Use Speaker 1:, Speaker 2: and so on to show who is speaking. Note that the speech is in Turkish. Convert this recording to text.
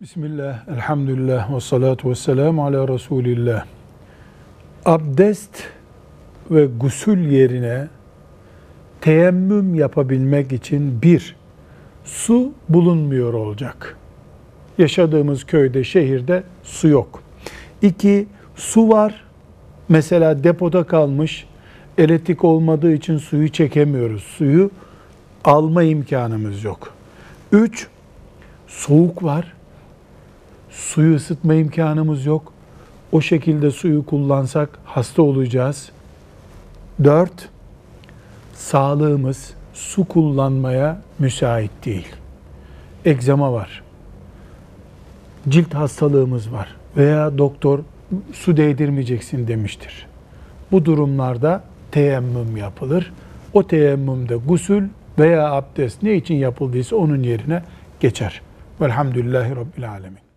Speaker 1: Bismillah, elhamdülillah ve salatu ve selamu ala Resulillah. Abdest ve gusül yerine teyemmüm yapabilmek için bir, su bulunmuyor olacak. Yaşadığımız köyde, şehirde su yok. İki, su var. Mesela depoda kalmış, elektrik olmadığı için suyu çekemiyoruz. Suyu alma imkanımız yok. Üç, soğuk var suyu ısıtma imkanımız yok. O şekilde suyu kullansak hasta olacağız. Dört, sağlığımız su kullanmaya müsait değil. Egzama var. Cilt hastalığımız var veya doktor su değdirmeyeceksin demiştir. Bu durumlarda teyemmüm yapılır. O teyemmümde gusül veya abdest ne için yapıldıysa onun yerine geçer. Velhamdülillahi Rabbil Alemin.